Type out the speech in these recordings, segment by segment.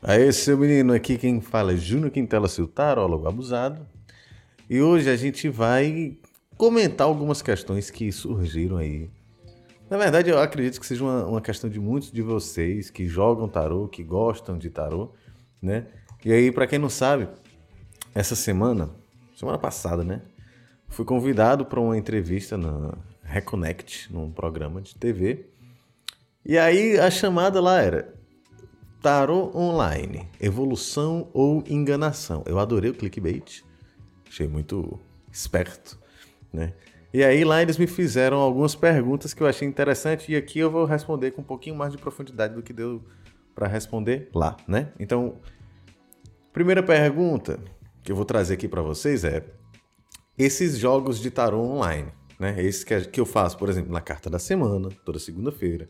Aí, seu menino, aqui quem fala é Júnior Quintela, seu tarólogo abusado. E hoje a gente vai comentar algumas questões que surgiram aí. Na verdade, eu acredito que seja uma, uma questão de muitos de vocês que jogam tarô, que gostam de tarô, né? E aí, para quem não sabe, essa semana, semana passada, né? Fui convidado para uma entrevista na Reconnect, num programa de TV. E aí a chamada lá era Tarô Online, evolução ou enganação. Eu adorei o clickbait, achei muito esperto, né? E aí lá eles me fizeram algumas perguntas que eu achei interessante e aqui eu vou responder com um pouquinho mais de profundidade do que deu para responder lá, né? Então, primeira pergunta que eu vou trazer aqui para vocês é esses jogos de tarô online, né? Esse que eu faço, por exemplo, na carta da semana, toda segunda-feira.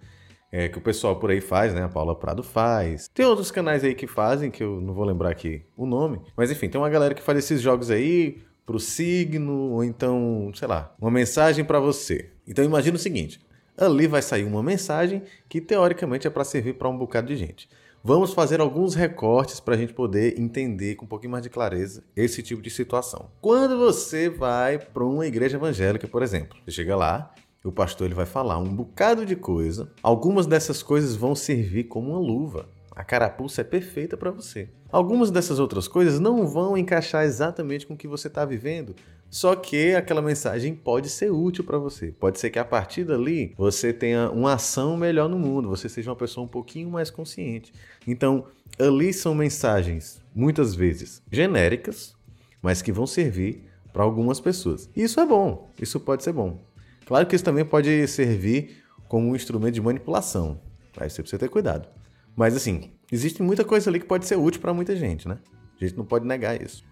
É, que o pessoal por aí faz, né? A Paula Prado faz. Tem outros canais aí que fazem, que eu não vou lembrar aqui o nome. Mas enfim, tem uma galera que faz esses jogos aí pro signo, ou então, sei lá, uma mensagem para você. Então imagina o seguinte: ali vai sair uma mensagem que teoricamente é para servir para um bocado de gente. Vamos fazer alguns recortes para a gente poder entender com um pouquinho mais de clareza esse tipo de situação. Quando você vai para uma igreja evangélica, por exemplo, você chega lá, o pastor ele vai falar um bocado de coisa, algumas dessas coisas vão servir como uma luva. A carapuça é perfeita para você. Algumas dessas outras coisas não vão encaixar exatamente com o que você está vivendo, só que aquela mensagem pode ser útil para você. Pode ser que a partir dali você tenha uma ação melhor no mundo, você seja uma pessoa um pouquinho mais consciente. Então, ali são mensagens, muitas vezes genéricas, mas que vão servir para algumas pessoas. E isso é bom, isso pode ser bom. Claro que isso também pode servir como um instrumento de manipulação. Aí você precisa ter cuidado. Mas assim, existe muita coisa ali que pode ser útil para muita gente, né? A gente não pode negar isso.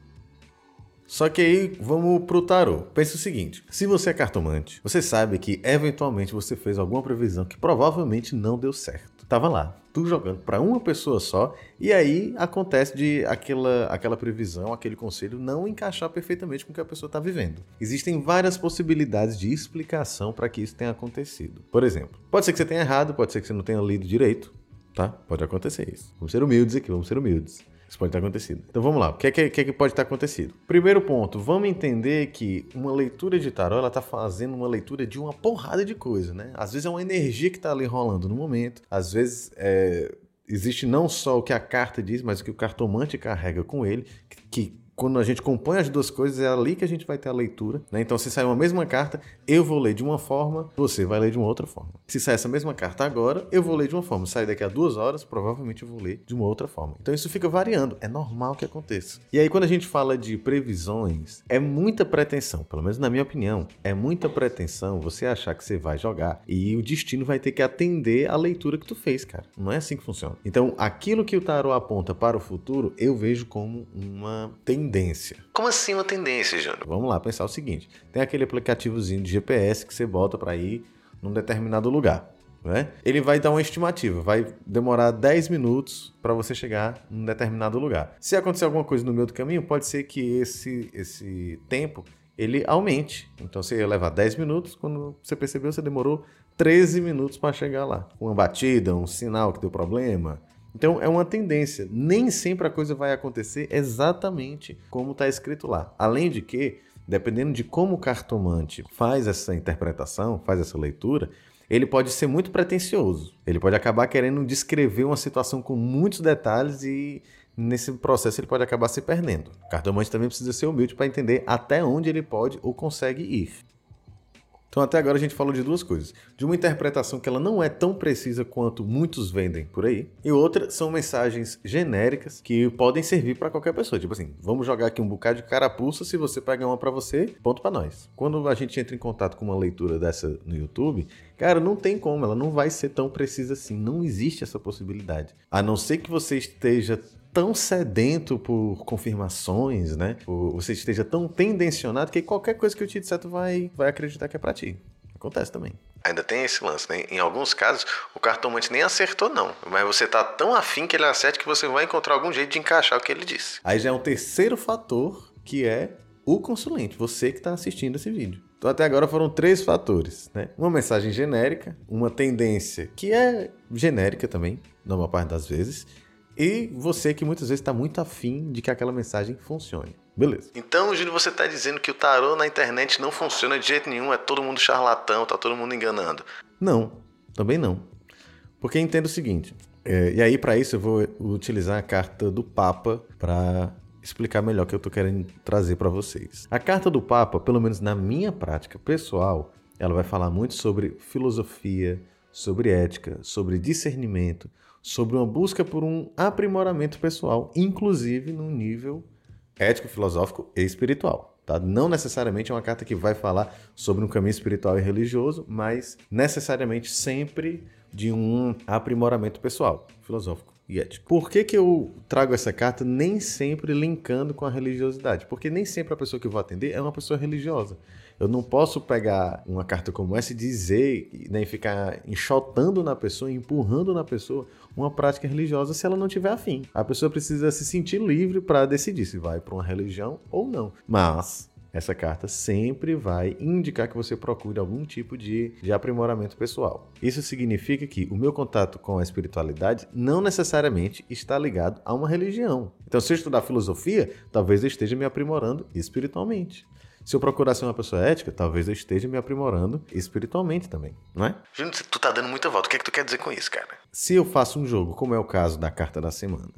Só que aí vamos pro tarô. Pense o seguinte: se você é cartomante, você sabe que eventualmente você fez alguma previsão que provavelmente não deu certo. Tava lá, tu jogando para uma pessoa só, e aí acontece de aquela, aquela previsão, aquele conselho não encaixar perfeitamente com o que a pessoa está vivendo. Existem várias possibilidades de explicação para que isso tenha acontecido. Por exemplo, pode ser que você tenha errado, pode ser que você não tenha lido direito, tá? Pode acontecer isso. Vamos ser humildes aqui, vamos ser humildes. Isso pode ter acontecido. Então vamos lá, o que é que, que, é que pode ter acontecido? Primeiro ponto, vamos entender que uma leitura de tarô, ela tá fazendo uma leitura de uma porrada de coisa, né? Às vezes é uma energia que tá ali rolando no momento, às vezes é, existe não só o que a carta diz, mas o que o cartomante carrega com ele, que, que quando a gente compõe as duas coisas, é ali que a gente vai ter a leitura. Né? Então, se sair uma mesma carta, eu vou ler de uma forma, você vai ler de uma outra forma. Se sair essa mesma carta agora, eu vou ler de uma forma. Se sair daqui a duas horas, provavelmente eu vou ler de uma outra forma. Então, isso fica variando. É normal que aconteça. E aí, quando a gente fala de previsões, é muita pretensão, pelo menos na minha opinião, é muita pretensão você achar que você vai jogar e o destino vai ter que atender a leitura que tu fez, cara. Não é assim que funciona. Então, aquilo que o tarot aponta para o futuro, eu vejo como uma tendência tendência. Como assim uma tendência, Júnior? Vamos lá pensar o seguinte: tem aquele aplicativozinho de GPS que você bota para ir num determinado lugar. Né? Ele vai dar uma estimativa, vai demorar 10 minutos para você chegar num determinado lugar. Se acontecer alguma coisa no meio do caminho, pode ser que esse, esse tempo ele aumente. Então você ia levar 10 minutos, quando você percebeu, você demorou 13 minutos para chegar lá. Uma batida, um sinal que deu problema, então é uma tendência. Nem sempre a coisa vai acontecer exatamente como está escrito lá. Além de que, dependendo de como o cartomante faz essa interpretação, faz essa leitura, ele pode ser muito pretensioso. Ele pode acabar querendo descrever uma situação com muitos detalhes e nesse processo ele pode acabar se perdendo. O cartomante também precisa ser humilde para entender até onde ele pode ou consegue ir. Então até agora a gente falou de duas coisas. De uma interpretação que ela não é tão precisa quanto muitos vendem por aí, e outra são mensagens genéricas que podem servir para qualquer pessoa. Tipo assim, vamos jogar aqui um bocado de carapuça, se você pegar uma para você, ponto para nós. Quando a gente entra em contato com uma leitura dessa no YouTube, cara, não tem como, ela não vai ser tão precisa assim, não existe essa possibilidade. A não ser que você esteja tão sedento por confirmações, né? Ou você esteja tão tendencionado que qualquer coisa que eu te disser, tu vai, vai acreditar que é pra ti. Acontece também. Ainda tem esse lance, né? Em alguns casos, o cartomante nem acertou, não. Mas você tá tão afim que ele acerte que você vai encontrar algum jeito de encaixar o que ele disse. Aí já é um terceiro fator que é o consulente, você que está assistindo esse vídeo. Então até agora foram três fatores, né? Uma mensagem genérica, uma tendência que é genérica também, na maior parte das vezes, e você que muitas vezes está muito afim de que aquela mensagem funcione. Beleza. Então, Júlio, você está dizendo que o tarô na internet não funciona de jeito nenhum, é todo mundo charlatão, tá todo mundo enganando. Não, também não. Porque entendo o seguinte, é, e aí para isso eu vou utilizar a carta do Papa para explicar melhor o que eu estou querendo trazer para vocês. A carta do Papa, pelo menos na minha prática pessoal, ela vai falar muito sobre filosofia, sobre ética, sobre discernimento, sobre uma busca por um aprimoramento pessoal, inclusive no nível ético, filosófico e espiritual. Tá? Não necessariamente é uma carta que vai falar sobre um caminho espiritual e religioso, mas necessariamente sempre de um aprimoramento pessoal, filosófico e ético. Por que, que eu trago essa carta nem sempre linkando com a religiosidade? Porque nem sempre a pessoa que eu vou atender é uma pessoa religiosa. Eu não posso pegar uma carta como essa e dizer, nem né, ficar enxotando na pessoa, empurrando na pessoa uma prática religiosa se ela não tiver afim. A pessoa precisa se sentir livre para decidir se vai para uma religião ou não. Mas essa carta sempre vai indicar que você procure algum tipo de, de aprimoramento pessoal. Isso significa que o meu contato com a espiritualidade não necessariamente está ligado a uma religião. Então, se eu estudar filosofia, talvez eu esteja me aprimorando espiritualmente. Se eu procurar ser uma pessoa ética, talvez eu esteja me aprimorando espiritualmente também, não é? Júnior, tu tá dando muita volta. O que é que tu quer dizer com isso, cara? Se eu faço um jogo, como é o caso da carta da semana,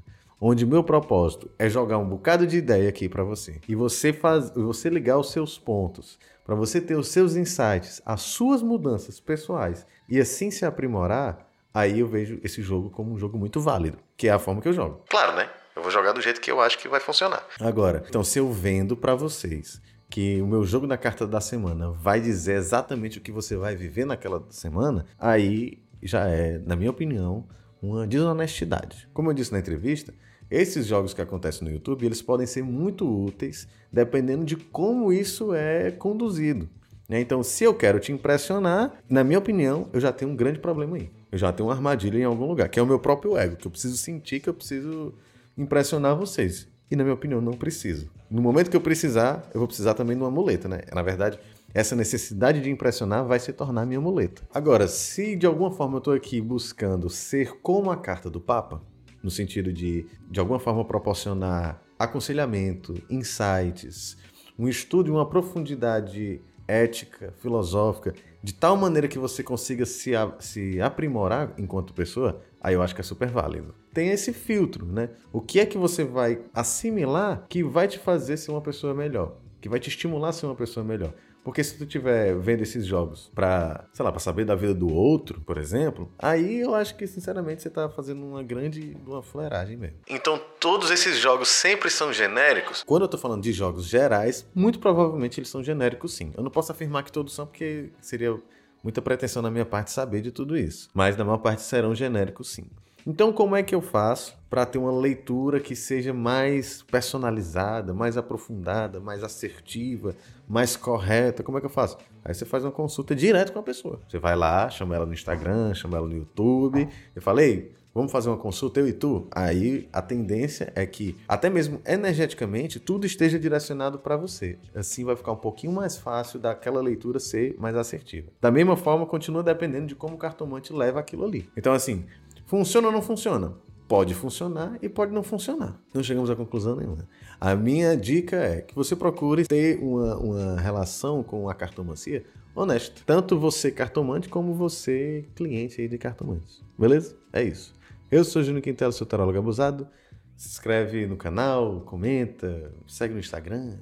onde meu propósito é jogar um bocado de ideia aqui para você e você faz, você ligar os seus pontos, para você ter os seus insights, as suas mudanças pessoais e assim se aprimorar, aí eu vejo esse jogo como um jogo muito válido, que é a forma que eu jogo. Claro, né? Eu vou jogar do jeito que eu acho que vai funcionar. Agora, então se eu vendo para vocês que o meu jogo da carta da semana vai dizer exatamente o que você vai viver naquela semana, aí já é, na minha opinião, uma desonestidade. Como eu disse na entrevista, esses jogos que acontecem no YouTube, eles podem ser muito úteis dependendo de como isso é conduzido. Né? Então, se eu quero te impressionar, na minha opinião, eu já tenho um grande problema aí. Eu já tenho uma armadilha em algum lugar, que é o meu próprio ego, que eu preciso sentir que eu preciso impressionar vocês. E na minha opinião, não preciso. No momento que eu precisar, eu vou precisar também de uma muleta, né? Na verdade, essa necessidade de impressionar vai se tornar minha muleta. Agora, se de alguma forma eu estou aqui buscando ser como a carta do Papa, no sentido de de alguma forma proporcionar aconselhamento, insights, um estudo e uma profundidade ética, filosófica, de tal maneira que você consiga se, se aprimorar enquanto pessoa, aí eu acho que é super válido. Tem esse filtro, né? O que é que você vai assimilar que vai te fazer ser uma pessoa melhor? Que vai te estimular a ser uma pessoa melhor? Porque se tu estiver vendo esses jogos para, sei lá, para saber da vida do outro, por exemplo, aí eu acho que sinceramente você tá fazendo uma grande uma fuleiragem mesmo. Então todos esses jogos sempre são genéricos? Quando eu tô falando de jogos gerais, muito provavelmente eles são genéricos sim. Eu não posso afirmar que todos são porque seria muita pretensão na minha parte saber de tudo isso, mas na maior parte serão genéricos sim. Então, como é que eu faço para ter uma leitura que seja mais personalizada, mais aprofundada, mais assertiva, mais correta? Como é que eu faço? Aí você faz uma consulta direto com a pessoa. Você vai lá, chama ela no Instagram, chama ela no YouTube. Eu falei, vamos fazer uma consulta, eu e tu? Aí a tendência é que, até mesmo energeticamente, tudo esteja direcionado para você. Assim vai ficar um pouquinho mais fácil daquela leitura ser mais assertiva. Da mesma forma, continua dependendo de como o cartomante leva aquilo ali. Então, assim, Funciona ou não funciona? Pode funcionar e pode não funcionar. Não chegamos a conclusão nenhuma. A minha dica é que você procure ter uma, uma relação com a cartomancia honesta. Tanto você cartomante como você cliente aí de cartomantes. Beleza? É isso. Eu sou Júnior Quintela, seu tarólogo abusado. Se inscreve no canal, comenta, segue no Instagram.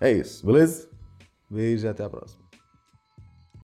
É isso, beleza? Beijo e até a próxima.